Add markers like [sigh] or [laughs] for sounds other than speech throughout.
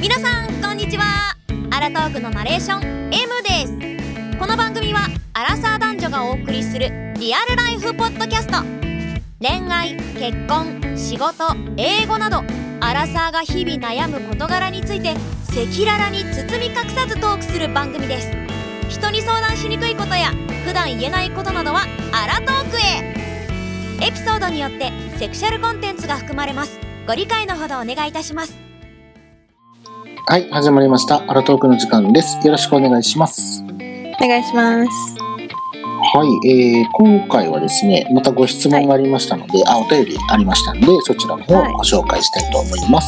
皆さんこんにちは。アラトークのナレーション M です。この番組はアラサー男女がお送りするリアルライフポッドキャスト。恋愛結婚仕事英語などアラサーが日々悩む事柄について赤裸々に包み隠さずトークする番組です。人に相談しにくいことや普段言えないことなどはアラトークへ。エピソードによってセクシャルコンテンツが含まれます。ご理解のほどお願いいたします。はい、始まりました。アラトークの時間です。よろしくお願いします。お願いします。はい、えー、今回はですね、またご質問がありましたので、あ、お便りありましたので、そちらの方をご紹介したいと思います。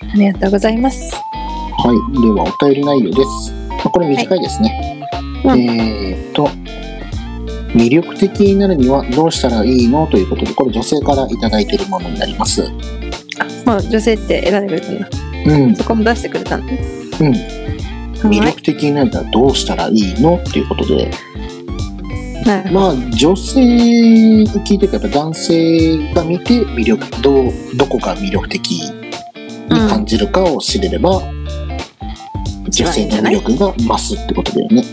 ありがとうございます。はい、ではお便り内容です。まあこれ短いですね。うんえーと、魅力的になるにはどうしたらいいの？ということで、これ女性からいただいているものになります。あ、もう女性って選んでくれたんだ。うん、そこも出してくれたんだね。うん。魅はい力的になるにはどうしたらいいのっていうことで、まあ女性が聞いてるから男性が見て魅力どうどこが魅力的に感じるかを知れれば、ど。一女性の魅力が増すってことだよね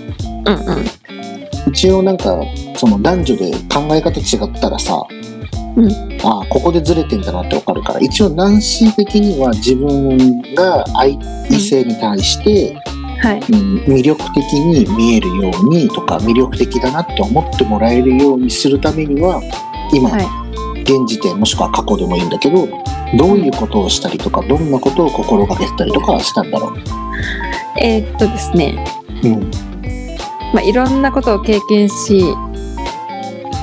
うんうん。一応なんかその男女で考え方違ったらさ、うんああここでずれてんだなってわかるから一応男子的には自分が相異性に対して、はい。うん、魅力的に見えるようにとか魅力的だなって思ってもらえるようにするためには今、は現時点もしくは過去でもいいんだけどどういうことをしたりとかどんなことを心がけたりとかしたんだろう？えーっとですね、うんまあ、いろんなことを経験し、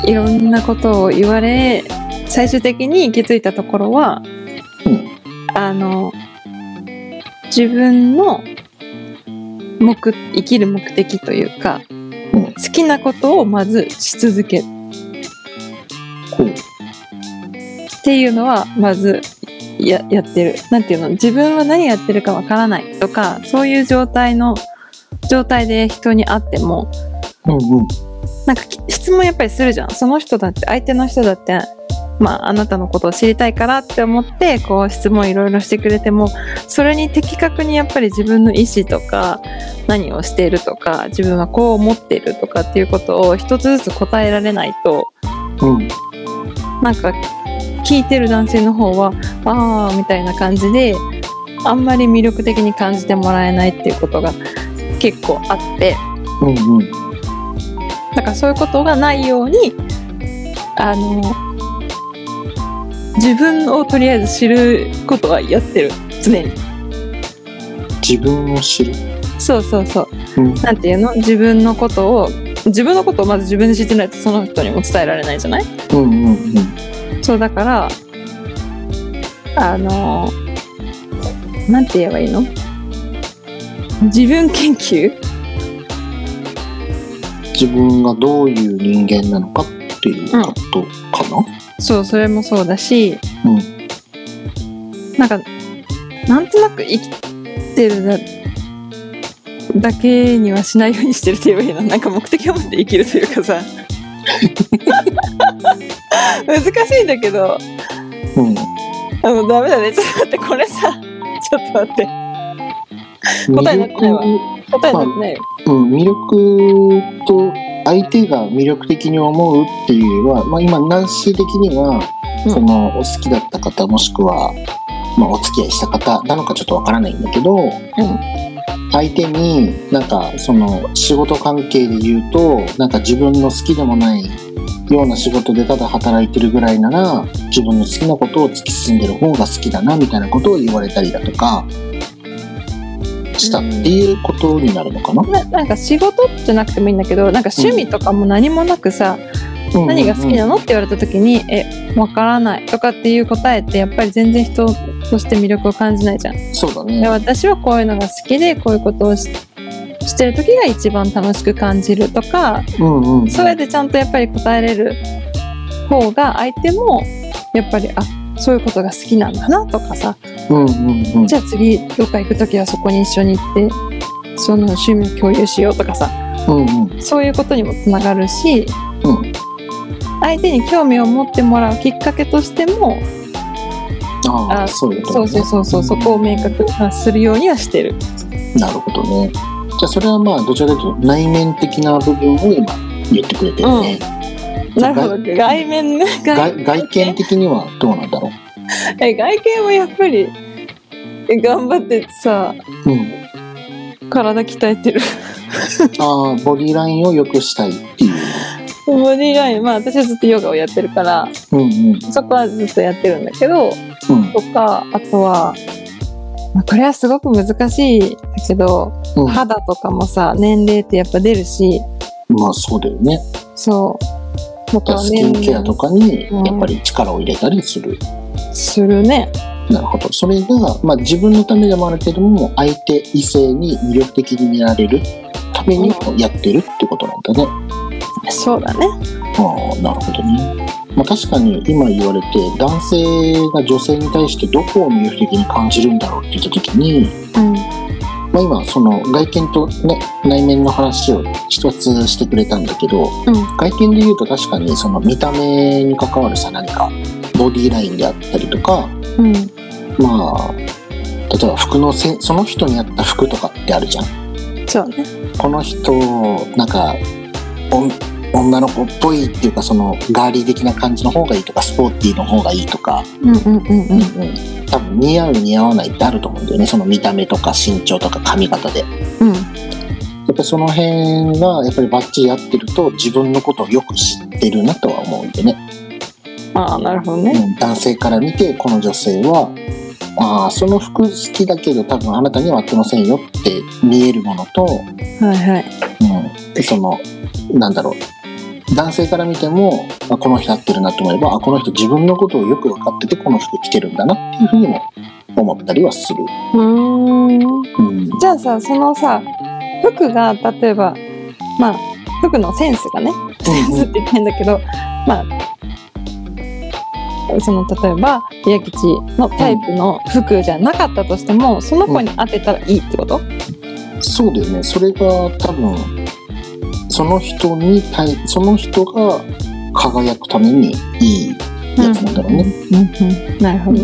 いろんなことを言われ、最終的に行き着いたところは、うんあの、自分の目、生きる目的というか、ん好きなことをまずし続ける。っていうのはまずややってる。なんていうの？自分は何やってるかわからない。とかそういう状態の状態で人に会ってもうんうん。なんかき質問やっぱりするじゃん。その人だって相手の人だってまああなたのことを知りたいからって思ってこう質問いろいろしてくれてもそれに的確にやっぱり自分の意思とか何をしているとか自分はこう思っているとかっていうことを一つずつ答えられないとうん。なんか聞いてる男性の方はああみたいな感じであんまり魅力的に感じてもらえないっていうことが結構あってうんうん。だからそういうことがないようにあの自分をとりあえず知ることはやってる常に。自分を知る？そうそうそう。うん。なんていうの？自分のことを自分のことをまず自分で知ってないとその人にも伝えられないじゃない？うんうんうん。そうだからあのなんて言えばいいの？自分研究？自分がどういう人間なのかっていうことかな？そうそれもそうだし、うんなんかなんとなく生きてるだだけにはしないようにしてるって言えばいいの。なんか目的を持って生きるというかさ。難しいんだけど。うんあのダメだね。ちょっと待ってこれさ。ちょっと待って。答えになってないわ。答えになってない。よ、うん、魅力と相手が魅力的に思うっていうよりは、まあ、今男子的には、うん。そのお好きだった方もしくは、まあ、お付き合いした方なのかちょっとわからないんだけど、相手になんかその仕事関係で言うとなんか自分の好きでもないような仕事でただ働いてるぐらいなら自分の好きなことを突き進んでる方が好きだなみたいなことを言われたりだとかしたっていうことになるのかな？ななんか仕事じゃなくてもいいんだけどなんか趣味とかも何もなくさ、何が好きなのって言われた時に「えわからない」とかっていう答えってやっぱり全然人として魅力を感じないじゃん。でそうだね。私はこういうのが好きでこういうことをししてる時が一番楽しく感じるとかうんうん。それでちゃんとやっぱり答えれる方が相手もやっぱりあそういうことが好きなんだなとかさうんうんうん。じゃあ次どっか行く時はそこに一緒に行ってその趣味を共有しようとかさうんうん。そういうことにもつながるしうん。相手に興味を持ってもらうきっかけとしてもああ、あそういうこと、そうそうそうそう、そこを明確化するようにはしてる。なるほどね。じゃあそれはまあどちらかというと内面的な部分を今言ってくれてるね。なるほど。外面ね。外外外見的にはどうなんだろ [laughs] え外見はやっぱり、え頑張ってさ、う。うん。体鍛えてる。[laughs] ああ、ボディラインを良くしたいっていう。ボディライン、まあ私はずっとヨガをやってるから、うんうん。そこはずっとやってるんだけど、うんとか、あとは、まあこれはすごく難しいけど、うん。肌とかもさ、年齢ってやっぱ出るし、まあそうだよね。そう。スキンケアとかにうんやっぱり力を入れたりする。するね。なるほど。それが、まあ自分のためでもあるけども、相手、異性に魅力的に見られるためにもやってるってことなんだね。そうだね。ああ、なるほどね。まあ確かに今言われて、男性が女性に対してどこを魅力的に感じるんだろうって言った時に、うん。まあ今その外見とね、内面の話を一つしてくれたんだけど、うん。外見で言うと確かにその見た目に関わるさ何かボディラインであったりとかうん。まあ例えば服のせその人に合った服とかってあるじゃんそうね。この人なんか女の子っぽいっていうかそのガーリー的な感じの方がいいとかスポーティーの方がいいとか、うんうんうんうん。多分似合う似合わないってあると思うんだよねその見た目とか身長とか髪型で。うん。やっぱりその辺がやっぱりバッチリ合ってると自分のことをよく知ってるなとは思うんでね。ああ、なるほどね。うん男性から見てこの女性はああその服好きだけど多分あなたには合ってませんよって見えるものと、はいはい。そのなんだろう。男性から見てもあこの人合ってるなと思えばあこの人自分のことをよく分かっててこの服着てるんだなっていうふうにも思ったりはする。うーん。うん。じゃあさ、そのさ、服が、例えば、まあ、服のセンスがね、センスって言ってんだけど、まあ、その、例えば、矢吉のタイプの服じゃなかったとしても、その子に当てたらいいってこと？そうだよね。それが多分その人に対その人が輝くためにいいやつなんだろうね。うんうん。なるほど。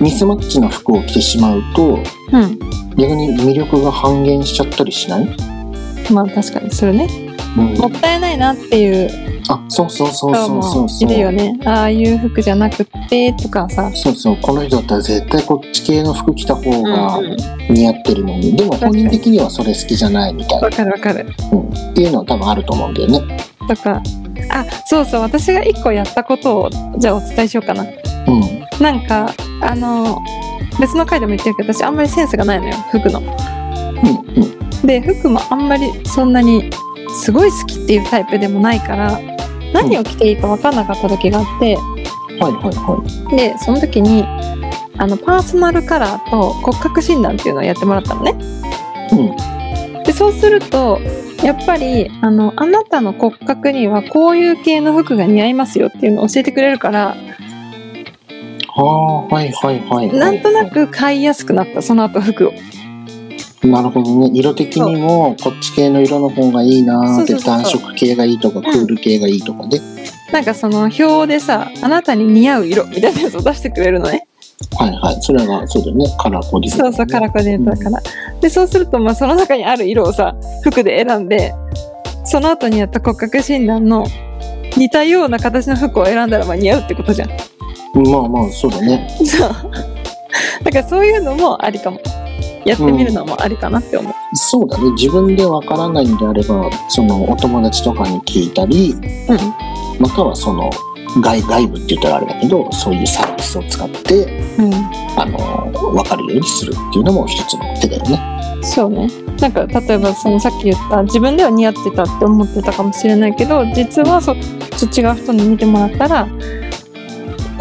ミスマッチな服を着てしまうとうん。逆に魅力が半減しちゃったりしない、まあ確かに、それね。うんもったいないなっていうあそうそうそう人そうそうもそういるよね。ああいう服じゃなくってとかさ。そうそうこの人だったら絶対こっち系の服着た方がうん似合ってるのに、でも本人的にはそれ好きじゃないみたいなわ、かるわかる。うん、っていうのは多分あると思うんだよね。とか、あ、そうそう、私が一個やったことを、じゃあお伝えしようかな。うんなんか、あの、別の回でも言ってるけど、私あんまりセンスがないのよ、服の。うんうんで、服もあんまりそんなにすごい好きっていうタイプでもないから、何を着ていいか分かんなかった時があって、はいはいはいで、その時に、あの、パーソナルカラーと骨格診断っていうのをやってもらったのね。うんで、そうすると、やっぱり、あの、あなたの骨格にはこういう系の服が似合いますよっていうのを教えてくれるから、ああはいはいはいはいなんとなく買いやすくなった、その後服を。なるほどね色的にもこっち系の色の方がいいなーって暖色系がいいとかクール系がいいとかね、なんかその表でさ、あなたに似合う色みたいなやつを出してくれるのね。はいはいそれがそうだよねカラーコーディネート、そうそう、カラーコーディネートだから。で、そうすると、まあその中にある色をさ、服で選んで、その後にやった骨格診断の似たような形の服を選んだらまあ似合うってことじゃん。まあまあそうだねそう。[laughs] だからそういうのもありかも。やってみるのもありかなって思う。そうだね自分でわからないんであればそのお友達とかに聞いたりうん。またはその外外部って言ったらあれだけどそういうサービスを使ってうん。あの分かるようにするっていうのも一つの手だよね。そうね。なんか例えばそのさっき言った自分では似合ってたって思ってたかもしれないけど実はそそ違う人に見てもらったら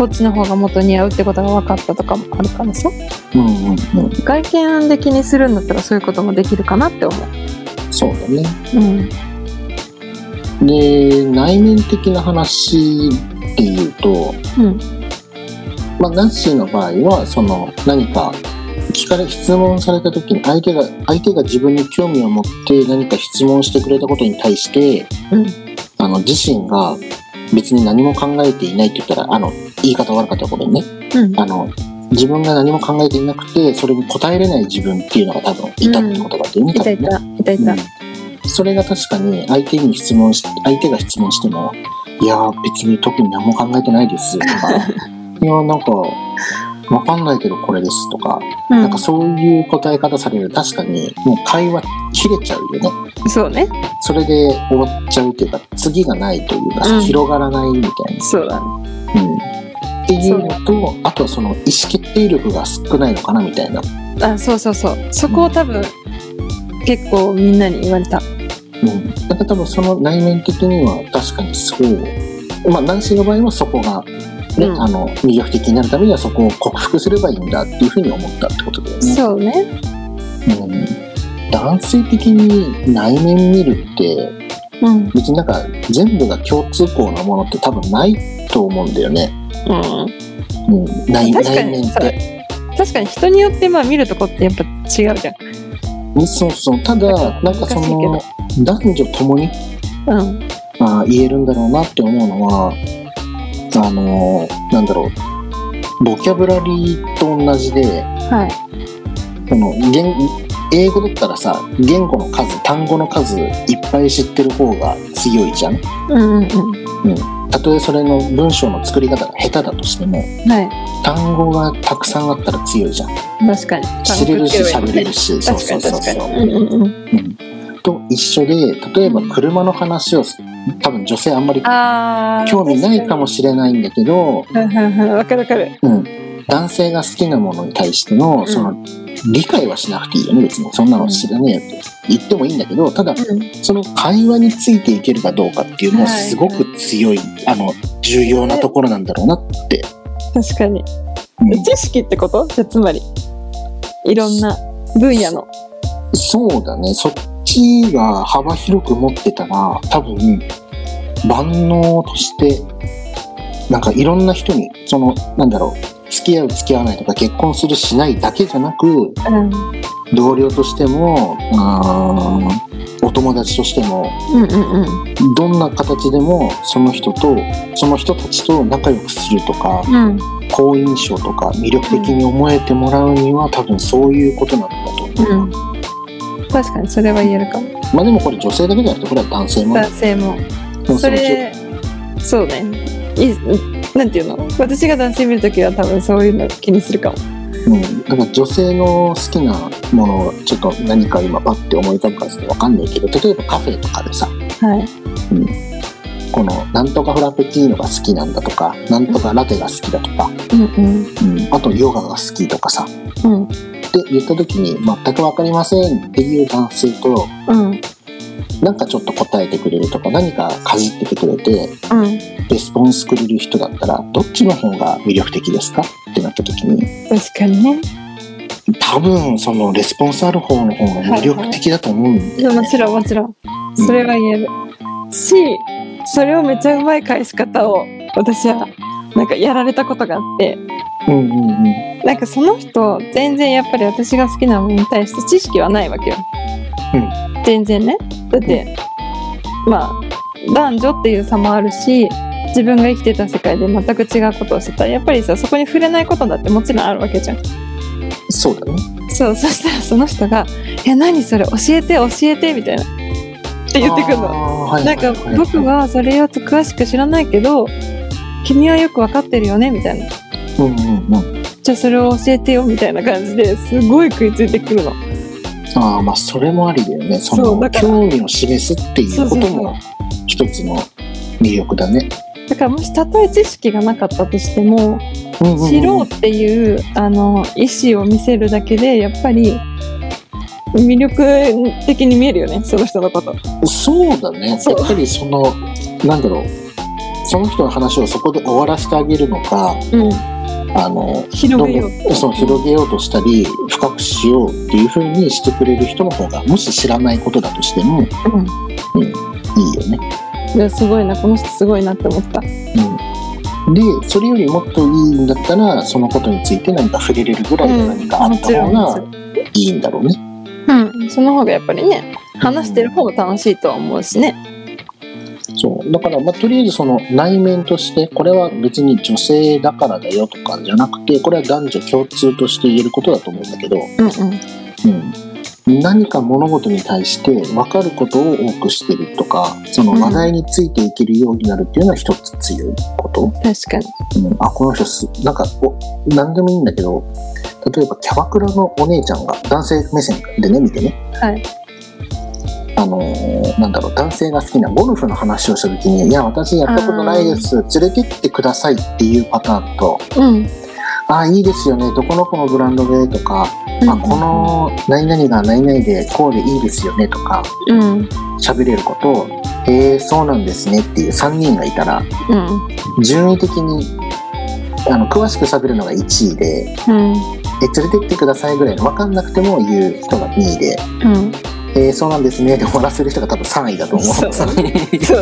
こっちの方がもっと似合うってことが分かったとかもあるからさうんうんうん。外見的にするんだったらそういうこともできるかなって思う。そうだね。うん。で内面的な話っていうと、うん。まあ、ナッシーの場合はその何か聞かれ質問された時に相手が相手が自分に興味を持って何か質問してくれたことに対してうん。あの自身が別に何も考えていないって言ったらあの言い方悪かったらごめんね。うん。あの自分が何も考えていなくてそれに答えれない自分っていうのが多分いたってことだったよね、いたい多分ねた。いたいた、うん。それが確かに相手に質問し相手が質問しても「いやー別に特に何も考えてないです」とか「[laughs] いやーなんかわかんないけどこれです」とか、うん。なんかそういう答え方される確かにもう会話切れちゃうよね。そうね。それで終わっちゃうっていうか次がないというかさ、うん。広がらないみたいそうだね。な、うん、っていうのとあとはその意思決定力が少ないのかなみたいな、あそうそうそう。そこを多分結構みんなに言われた。うん、だから多分その内面的には確かにそう。まあ男子の場合はそこが、ねうん。あの魅力的になるためにはそこを克服すればいいんだっていうふうに思ったってことだよね。そうね。うん、男性的に内面見るってうん。別になんか全部が共通項なものって多分ないと思うんだよね。うん。うん、内内面って。確かに人によってまあ見るとこってやっぱ違うじゃん。そうそう。ただ、なんかその男女ともにうん。まあ、言えるんだろうなって思うのはあのなんだろう。ボキャブラリーと同じではい。その言英語だったらさ言語の数単語の数いっぱい知ってる方が強いじゃん？うんうんうん。たとえそれの文章の作り方が下手だとしてもは単語がたくさんあったら強いじゃん。い確かに。知れるし喋れるし。そうそうそうそう。うんうんうん。うんと一緒で例えば車の話を多分女性あんまり興味ないかもしれないんだけど、わかるわかる。うん、男性が好きなものに対してのん。その理解はしなくていいよね別に。そんなの知らねえよって言ってもいいんだけどただうん。その会話についていけるかどうかっていうのははい。すごく強い、あの重要なところなんだろうなって、確かに。うん。知識ってこと？じゃあつまりいろんな分野の。そうだね。そっちが幅広く持ってたら多分万能としてなんかいろんな人にそのなんだろう付き合う付き合わないとか結婚するしないだけじゃなくうん同僚としてもお友達としてもうんうんうん。どんな形でもその人とその人たちと仲良くするとかうん。好印象とか魅力的に思えてもらうには多分そういうことなんだと思う、うん確かにそれは言えるかも。まあでもこれ女性だけじゃなくてこれは男性も男性も。それそうね。いなんていうの？私が男性見るときは多分そういうの気にするかも。うん、だから女性の好きなものをちょっと何か今パッて思い浮かぶかわかんないけど例えばカフェとかでさ。はい。このなんとかフラペチーノが好きなんだとかなんとかラテが好きだとか、うんうん。うん、あとヨガが好きとかさ。うんって言った時に全く分かりませんっていう男性とうん。なんかちょっと答えてくれるとか何かかじっててくれてうん。レスポンスくれる人だったらどっちの方が魅力的ですか？ってなった時に確かにね。多分そのレスポンスある方の方が魅力的だと思うんだよねいやもちろんもちろん。それは言える。しそれをめっちゃうまい返し方を私はなんかやられたことがあって。うんうんうん。なんかその人全然やっぱり私が好きなものに対して知識はないわけよ、全然ね。だってまあ男女っていう差もあるし自分が生きてた世界で全く違うことをしてたらやっぱりさそこに触れないことだってもちろんあるわけじゃん。そうだね。そうそしたらその人が「え何それ教えて教えて」みたいな。って言ってくるの。なんかはいはい僕はそれを詳しく知らないけど君はよく分かってるよね？みたいな。うんうんうん。じゃあそれを教えてよみたいな感じですごい食いついてくるの。ああまあそれもありだよね。その興味を示すっていうことも一つの魅力だね。だからもしたとえ知識がなかったとしてもうんうんうん。知ろうっていうあの意思を見せるだけでやっぱり魅力的に見えるよねその人のこと。そうだね。やっぱりそのなんだろうその人の話をそこで終わらせてあげるのかうん。あの広げようそう広げようとしたり深くしようっていう風にしてくれる人の方がもし知らないことだとしても、うん。いいよね。いやすごいな。この人すごいなって思った。うん、でそれよりもっといいんだったらそのことについて何か触れれるぐらいの何かあった方がいいんだろうね。うん。その方がやっぱりね話してる方が楽しいとは思うしね。だから、まあ、とりあえずその内面として、これは別に女性だからだよとかじゃなくて、これは男女共通として言えることだと思うんだけど、うんうん。うん。何か物事に対して分かることを多くしてるとか、その話題についていけるようになるっていうのは一つ強いこと。確かに。うん、あ、この人す、なんか、お、何でもいいんだけど、例えばキャバクラのお姉ちゃんが男性目線でね、見てね、はいあのーなんだろう、男性が好きなゴルフの話をした時に、いや、私やったことないです、連れてってくださいっていうパターンと、うん。あ、いいですよね、どこのこのブランドでとか、あ、この何々が何々でこうでいいですよねとか、うん。喋れること、へえ、そうなんですねっていう3人がいたら、うん。順位的に、あの、詳しく喋るのが1位で、うん。え、連れてってくださいぐらいの分かんなくても言う人が2位で、うんえーそうなんですね。で終わらせる人が多分3位だと思う。そう。そう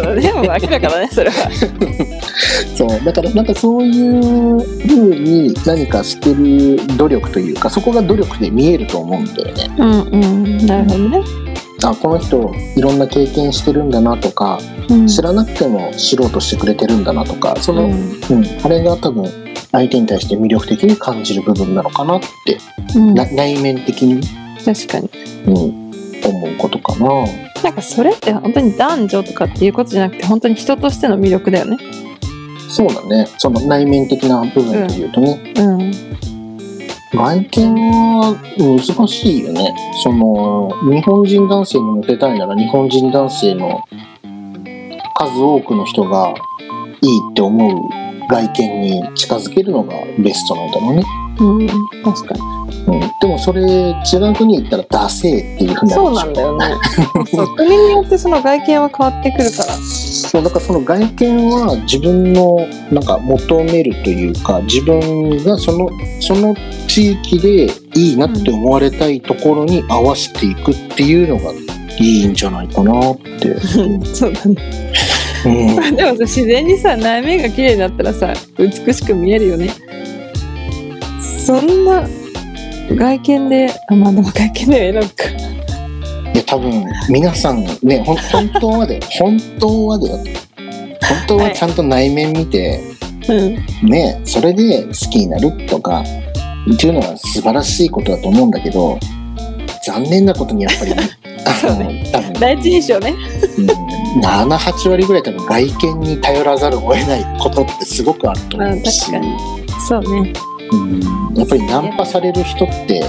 だねもう明らかだねそれは。[laughs] そう。だからなんかそういう風に何かしてる努力というか、そこが努力で見えると思うんだよね。うんうんなるほどね。あ、この人いろんな経験してるんだなとか、うん。知らなくても知ろうとしてくれてるんだなとか、その、ううんん、あれが多分相手に対して魅力的に感じる部分なのかなって、うん。な内面的に、確かに。うん、思うことかな。なんかそれって本当に男女とかっていうことじゃなくて本当に人としての魅力だよねそうだね。その内面的な部分で言うとね、うん外見は難しいよね。その、日本人男性にモテたいなら日本人男性の数多くの人がいいって思う外見に近づけるのがベストなんだろうね。うん確かにうん、でもそれ違う国に行ったらダセーっていうふうになるそうなんだよね。そう国によってその外見は変わってくるから。そうだからその外見は自分のなんか求めるというか自分がそのその地域でいいなって思われたいところに合わせていくっていうのがいいんじゃないかなって。[laughs] そうだね。うん、[laughs] でもさ自然にさ内面が綺麗になったらさ美しく見えるよね。そんな外見であまあでも外見では選ぶか。いや多分皆さんねほん [laughs] 本当はで本当はだよ。本当はちゃんと内面見て、うん。ねそれで好きになるとかっていうのは素晴らしいことだと思うんだけど残念なことにやっぱり [laughs] あの、多分第一印象ね。うん、78割ぐらい多分外見に頼らざるを得ないことってすごくあると思うし、そうね。うん、やっぱりナンパされる人って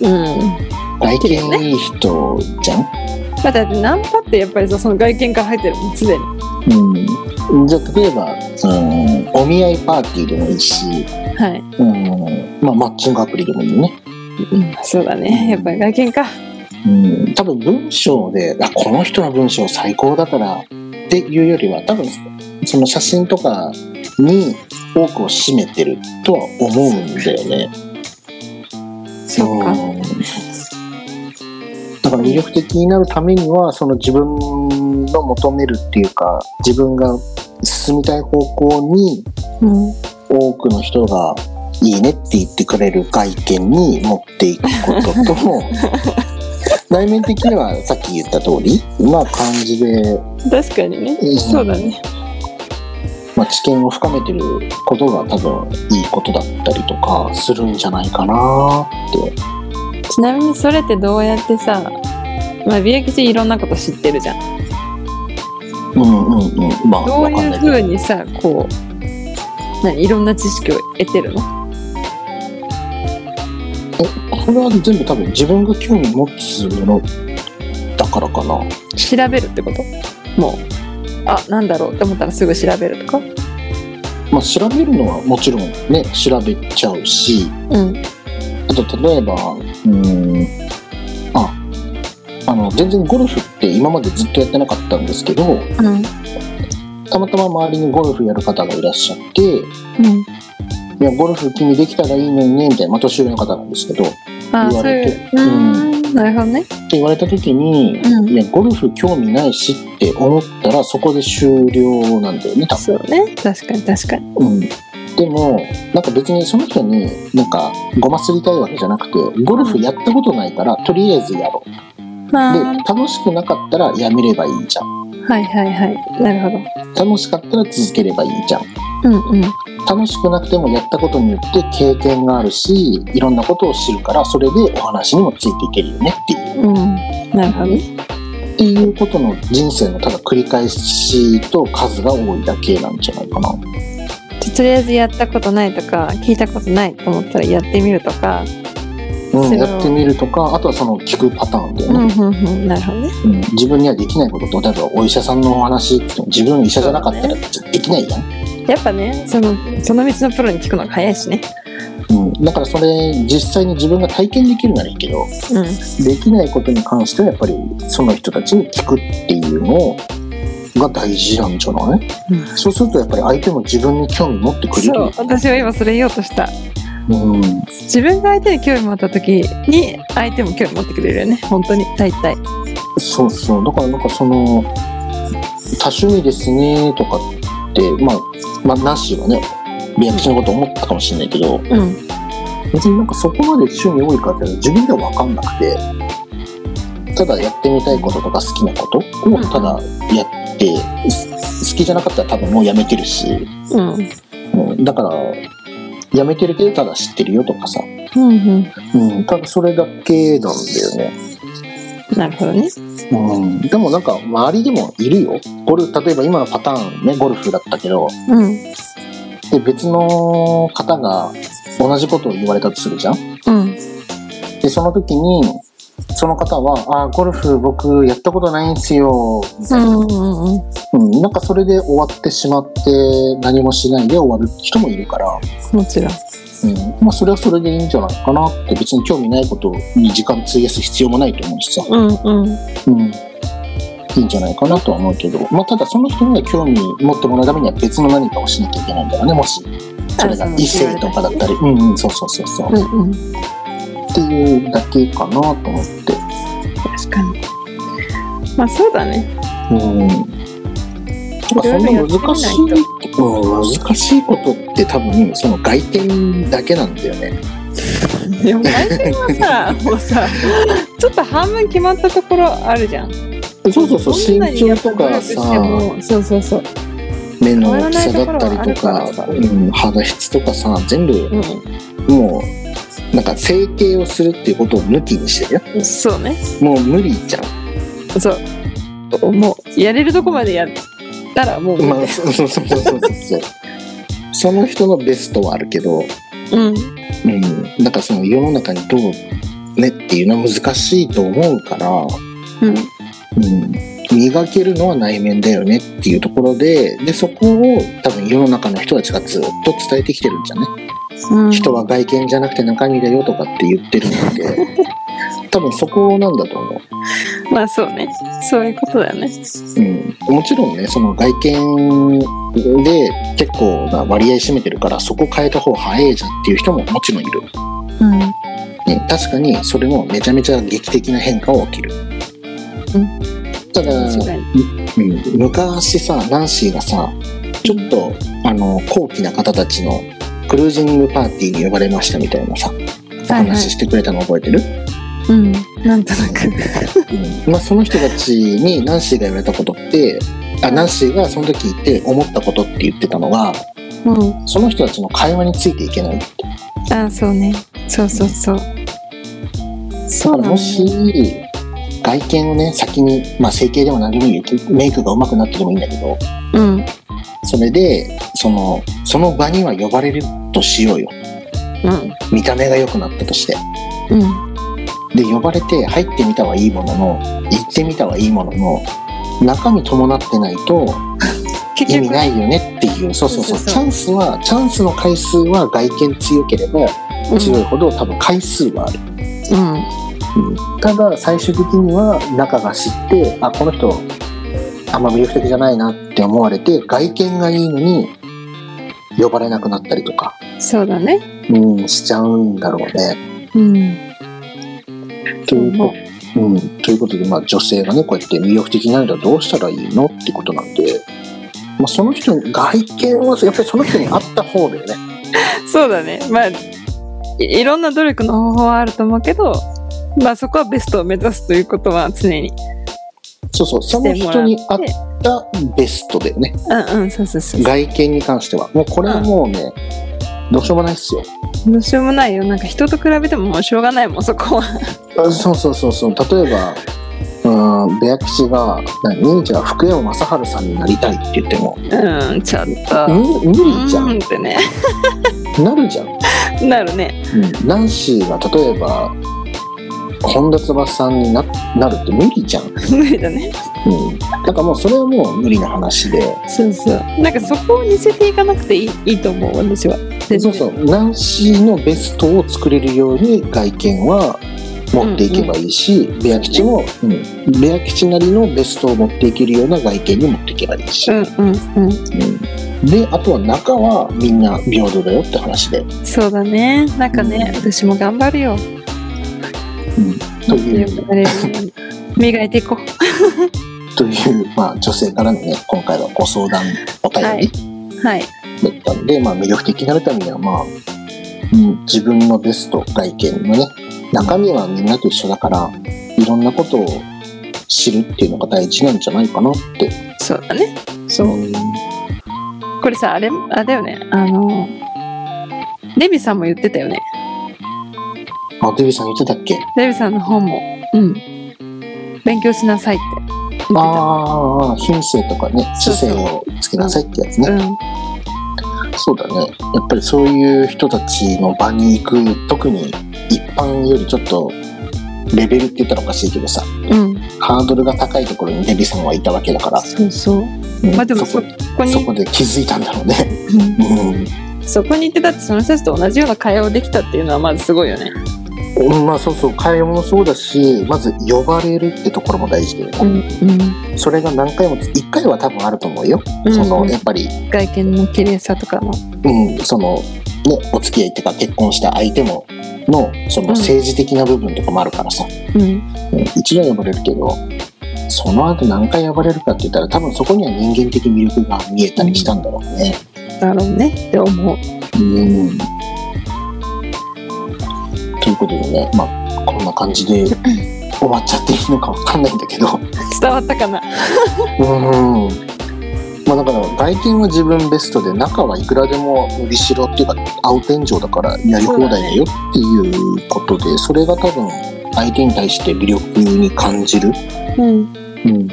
うん。外見いい人じゃん、まあだってナンパってやっぱりさその外見から入ってるもんすでに。うん、じゃあ例えば、うん、お見合いパーティーでもいいし、はい、うん。まあ、マッチングアプリでもいいよね、うん、そうだね。やっぱり外見か。うん、多分文章であこの人の文章最高だからっていうよりは多分その写真とかに多くを占めてるとは思うんだよね。そうか。うんだから魅力的になるためにはその自分の求めるっていうか自分が進みたい方向にうん多くの人がいいねって言ってくれる外見に持っていくことと [laughs] 内面的にはさっき言った通りな感じで、確かにね、うんそうだねまあ、知見を深めてることが多分いいことだったりとかするんじゃないかなって。ちなみにそれってどうやってさまあ美容吉いろんなこと知ってるじゃんうんうんうん。まあ、どういうふうにさこう何いろんな知識を得てるの？これは全部多分自分が興味持つものだからかな。調べるってこと？もうあなんだろうって思ったらすぐ調べるとか？まあ、調べるのはもちろんね、調べちゃうし、うん。あと例えば、うーん、あ、あの、全然ゴルフって今までずっとやってなかったんですけど、うん。たまたま周りにゴルフやる方がいらっしゃって、いうん。や、ゴルフ君できたらいいのにね、みたいな、まあ年上の方なんですけど、言われていうんなるほどね言われた時に、うんいや、ゴルフ興味ないしって思ったら、そこで終了なんだよね、多分。そうね確かに確かにうん。でも、なんか別にその人になんかごますりたいわけじゃなくて、ゴルフやったことないから、とりあえずやろう。まあで、楽しくなかったらやめればいいじゃん。はいはいはい。なるほど。楽しかったら続ければいいじゃん。うんうん。楽しくなくてもやったことによって経験があるし、いろんなことを知るから、それでお話にもついていけるよねっていう。うん。なるほどね。っていうことの人生のただ繰り返しと数が多いだけなんじゃないかな。とりあえずやったことないとか、聞いたことないと思ったらやってみるとか。うん、やってみるとか、あとはその聞くパターンだよね。うんうんうん。なるほどね。うん自分にはできないことと、例えばお医者さんのお話自分医者じゃなかったらできないやん。やっぱね、その、その道のプロに聞くのが早いしね。うん、だからそれ実際に自分が体験できるならいいけどうん。できないことに関してはやっぱりその人たちに聞くっていうのが大事なんじゃない？うんそうするとやっぱり相手も自分に興味持ってくれるそう、私は今それ言おうとした。うん、自分が相手に興味持った時に相手も興味持ってくれるよね。本当に。大体。そうそう。だからなんかその多趣味ですねとかってまあまあナッシーはねリアクションのこと思ったかもしれないけどうん。別になんかそこまで趣味多いかっていうのは自分では分かんなくてただやってみたいこととか好きなことをただやって、す好きじゃなかったら多分もうやめてるし、うん。うん、だからやめてるけどただ知ってるよとかさ、うんうん。うん、ただそれだけなんだよね、なるほどね。うん、でもなんか周りでもいるよ。ゴル例えば今のパターンねゴルフだったけど。うん。で別の方が同じことを言われたとするじゃん。うん。でその時にその方は「あーゴルフ僕やったことないんすよ」みたいな、うんうんうんうん、なんかそれで終わってしまって何もしないで終わる人もいるから、もちろん。うん、まあそれはそれでいいんじゃないかなって別に興味ないことに時間費やす必要もないと思うしさ、うんうん。うん、いいんじゃないかなとは思うけど、まあ、ただその人には興味持ってもらうためには別の何かをしなきゃいけないんだよねもし。それが異性とかだったり。うんうん。そうそうそうそう、うんうんっていうだけかなと思って。確かに。まあそうだね。うん。まあそんな難しい、うん、難しいことって多分その外見だけなんだよね。でも外見はさ [laughs] もうさちょっと半分決まったところあるじゃん。そうそうそう身長とかさもそうそうそう。目の大きさだったりとかうん、肌質とかさ全部うもうなんか整形をするっていうことを抜きにしてるよ。んそうね。もう無理じゃん。そう。もうやれるとこまでやったらもう、まあそうそうそうそうそうそう。その人のベストはあるけど、うん。うん、なんかその世の中にどうねっていうのは難しいと思うから、うん。うん、磨けるのは内面だよねっていうところででそこを多分世の中の人たちがずっと伝えてきてるんじゃね、うん。人は外見じゃなくて中身だよとかって言ってるので [laughs] 多分そこなんだと思まあそうね。そういうことだよね。う、うん、もちろんねその外見で結構な割合占めてるからそこ変えた方が早いじゃんっていう人ももちろんいる、うん。うん、確かにそれもめちゃめちゃ劇的な変化は起きる、ただ間違いないうん、昔さナンシーがさちょっとあの高貴な方たちのクルージングパーティーに呼ばれましたみたいなさおはいはい。話してくれたの覚えてる、うんなんとなく。うん。まあ、その人たちにナンシーが言われたことってあナンシーがその時言って思ったことって言ってたのがうん。その人たちの会話についていけないって。ああそうね。そうそうそう。だそうもし外見をね先に、まあ、整形でも何でもいいよ。メイクが上手くなってでもいいんだけど。うんそれでそのその場には呼ばれるとしようよ。うん。見た目が良くなったとして。うん。で呼ばれて入ってみたはいいものの行ってみたはいいものの中身伴ってないと [laughs] 意味ないよねっていう。そうそうそう。チャンスはチャンスの回数は外見強ければ強いほど多分回数はある、うん。うん。ただ最終的には中が知ってあこの人あんま魅力的じゃないなって思われて外見がいいのに呼ばれなくなったりとか、そうだね。うん、しちゃうんだろうね。うん。というこうん、ということで、まあ、女性がねこうやって魅力的になるにはどうしたらいいのってことなんで、まあ、その人に外見はやっぱりその人に合った方だよね。[laughs] そうだね。まあいいろんな努力の方法はあると思うけどまあそこはベストを目指すということは常にそうそう、その人に合ったベストだよね。うんうん、そうそうそう。外見に関しては。もうこれはもうね、どうしようもないっすよ。どうしようもないよ。なんか人と比べてももうしょうがないもん、そこは。あそうそうそうそう。例えば、うん、ベア吉が、なニーチが福山雅治さんになりたいって言っても、うん、ちょっと。む無理じゃ。うんんってね。なるじゃん。[laughs] なるね。うん、ナンシーが例えば、本田翼さんにななるって無理じゃん。無理だね。うん。なんかもうそれはもう無理な話で。そうそう。なんかそこを似せていかなくていいいいと思う、私は。そうそう。ナンシーのベストを作れるように外見は持っていけばいいし、ベア吉も、うん、ベア吉なりのベストを持っていけるような外見に持っていけばいいし。うんうんうん。うんで、あとは中はみんな平等だよって話で。そうだね。なんかね、私も頑張るよ。磨いていこう。という、まあ女性からのね、今回はご相談お便り。はい。だったんで、まあ、魅力的になるためには、まあ、うん、自分のベスト外見のね、中身はみんなと一緒だから、いろんなことを知るっていうのが大事なんじゃないかなって。そうだね。そう。んこれさ、あれ、あれだよね。あの、デビさんも言ってたよね。あ、デビさん言ってたっけ？デビさんの本も、うん。勉強しなさいって言ってた。ああ、品性とかね、姿勢をつけなさいってやつね。うん。そうだね。やっぱりそういう人たちの場に行く、特に一般よりちょっと、レベルって言ったらおかしいけどさ、うん。ハードルが高いところにデビさんはいたわけだから、そうそう。うんまあでもそそここにそ、こで気づいたんだろうね。うんうんそこに行ってだってその人たちと同じような会話をできたっていうのはまずすごいよね。うん、まあそうそう、会話もそうだし、まず呼ばれるってところも大事だよね。うん。それが何回も、一回は多分あると思うよ。うんその、やっぱり、外見の綺麗さとかの。うん、その、ね、お付き合いっていうか結婚した相手も、の、そのうん政治的な部分とかもあるからさ、うん。うん一度は呼ばれるけど、その後何回呼ばれるかって言ったら、多分そこには人間的魅力が見えたりしたんだろうね。だろうねって思う。うん。ということでね、まあ、こんな感じで終わっちゃっていいのかわかんないんだけど、伝わったかな？うん。まあだから外見は自分ベストで中はいくらでも伸びしろっていうか青天井だからやり放題だよっていうことでそれが多分相手に対して魅力に感じる。うん。うん。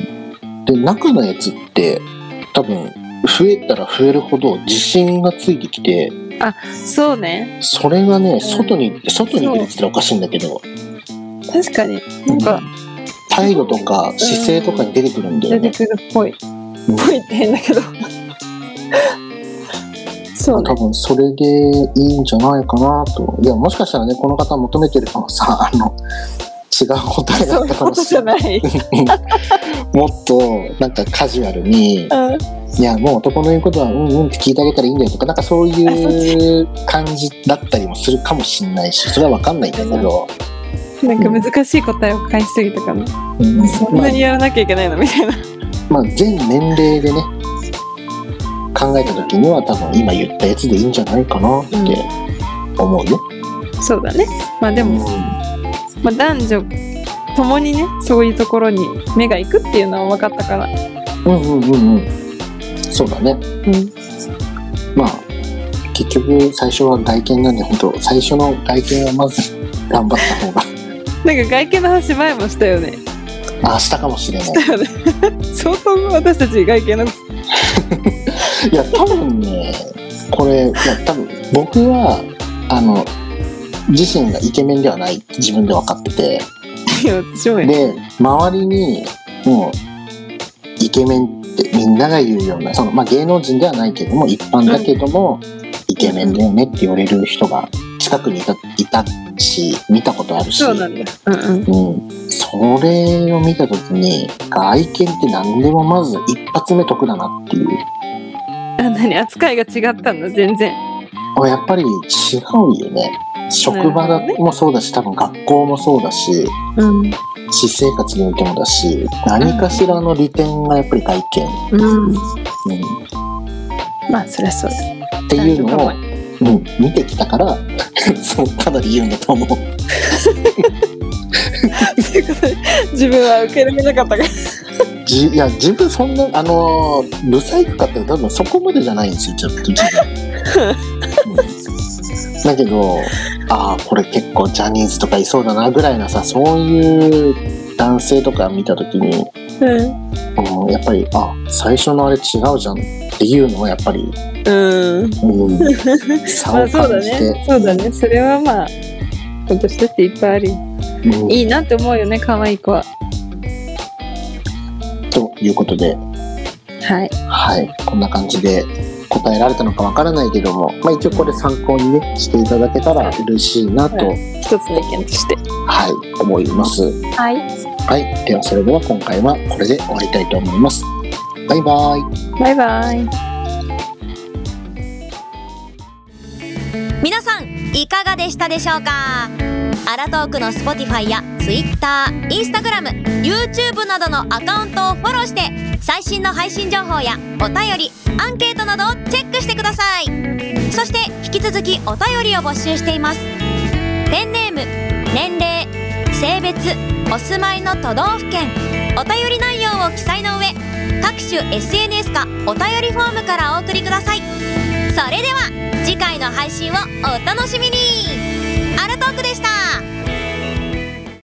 で中のやつって多分増えたら増えるほど自信がついてきてそうね。それがねん外に外に出てきたらおかしいんだけど確かに。なんか、態度とか姿勢とかに出てくるんだよね。出てくるっぽい。うんぽいって変だけど。[laughs] そうね多。分それでいいんじゃないかなと。いや、もしかしたらね、この方求めてるのはさ、あの、違う答えだったかもしれない。もっと、なんかカジュアルに、うん。いや、もう男の言うことは、うんうんって聞いてあげたらいいんだよとか、なんかそういう感じだったりもするかもしれないし、それはわかんないんだけど、なんか難しい答えを返しすぎたかな。うんそんなにやらなきゃいけないのみたいな。まあ、まあ全年齢でね、考えた時には多分今言ったやつでいいんじゃないかなって思うよ。そうだね。まあでも、まあ、男女ともにね、そういうところに目が行くっていうのは分かったから。うんうんうんうん。そうだね。うん。まあ、結局最初は外見なんで、本当最初の外見はまず [laughs] 頑張った方が、なんか外見の話前もしたよね。あ、したかもしれない。[laughs] 相当私たち外見の。[laughs] いや、多分ね、これ、いや、多分僕は、あの、自身がイケメンではない自分で分かってて。で、周りに、もう、イケメンってみんなが言うような、その、まあ、芸能人ではないけども、一般だけども、イケメンだよねって言われる人が近くにいたいたし、見たことあるし、そうなんだ。うんうん。うん、それを見た時に外見って何でもまず一発目得だなっていうあ、何？扱いが違ったんだ、全然。あやっぱり違うよね職場もそうだし多分学校もそうだしうん。私生活においてもだし何かしらの利点がやっぱり外見、うん。うん、まあ、そりゃそうだ。っていうのをうん、見てきたから [laughs] そうかなり言うんだと思うそういうことで、自分は受け入れなかったから。じいや自分そんなあのーブサイクかって多分そこまでじゃないんですよちょっと自分、う [laughs] んだけどああこれ結構ジャニーズとかいそうだなぐらいなさそういう男性とか見た時に、うん。うん、やっぱりあ最初のあれ違うじゃんっていうのはやっぱり、うん。うん、差まをあそうだ感じて、ね。そうだね。それはまあ、今年だっていっぱいあるよ。うんいいなって思うよね、可愛い子は。ということではい。はい、こんな感じで答えられたのかわからないけども、まあ、一応これ参考にねしていただけたら嬉しいなと、ははい一つの意見として。思います。はい。はい、ではそれでは今回はこれで終わりたいと思います。バイバイ。バイバイ。皆さんいかがでしたでしょうか？アラトークの Spotify や Twitter、Instagram、YouTube などのアカウントをフォローして最新の配信情報やお便り、アンケートなどをチェックしてください。そして引き続きお便りを募集しています。ペンネーム、年齢、性別、お住まいの都道府県お便り内容を記載の上各種 SNS かお便りフォームからお送りください。それでは次回の配信をお楽しみに。アルトークでした。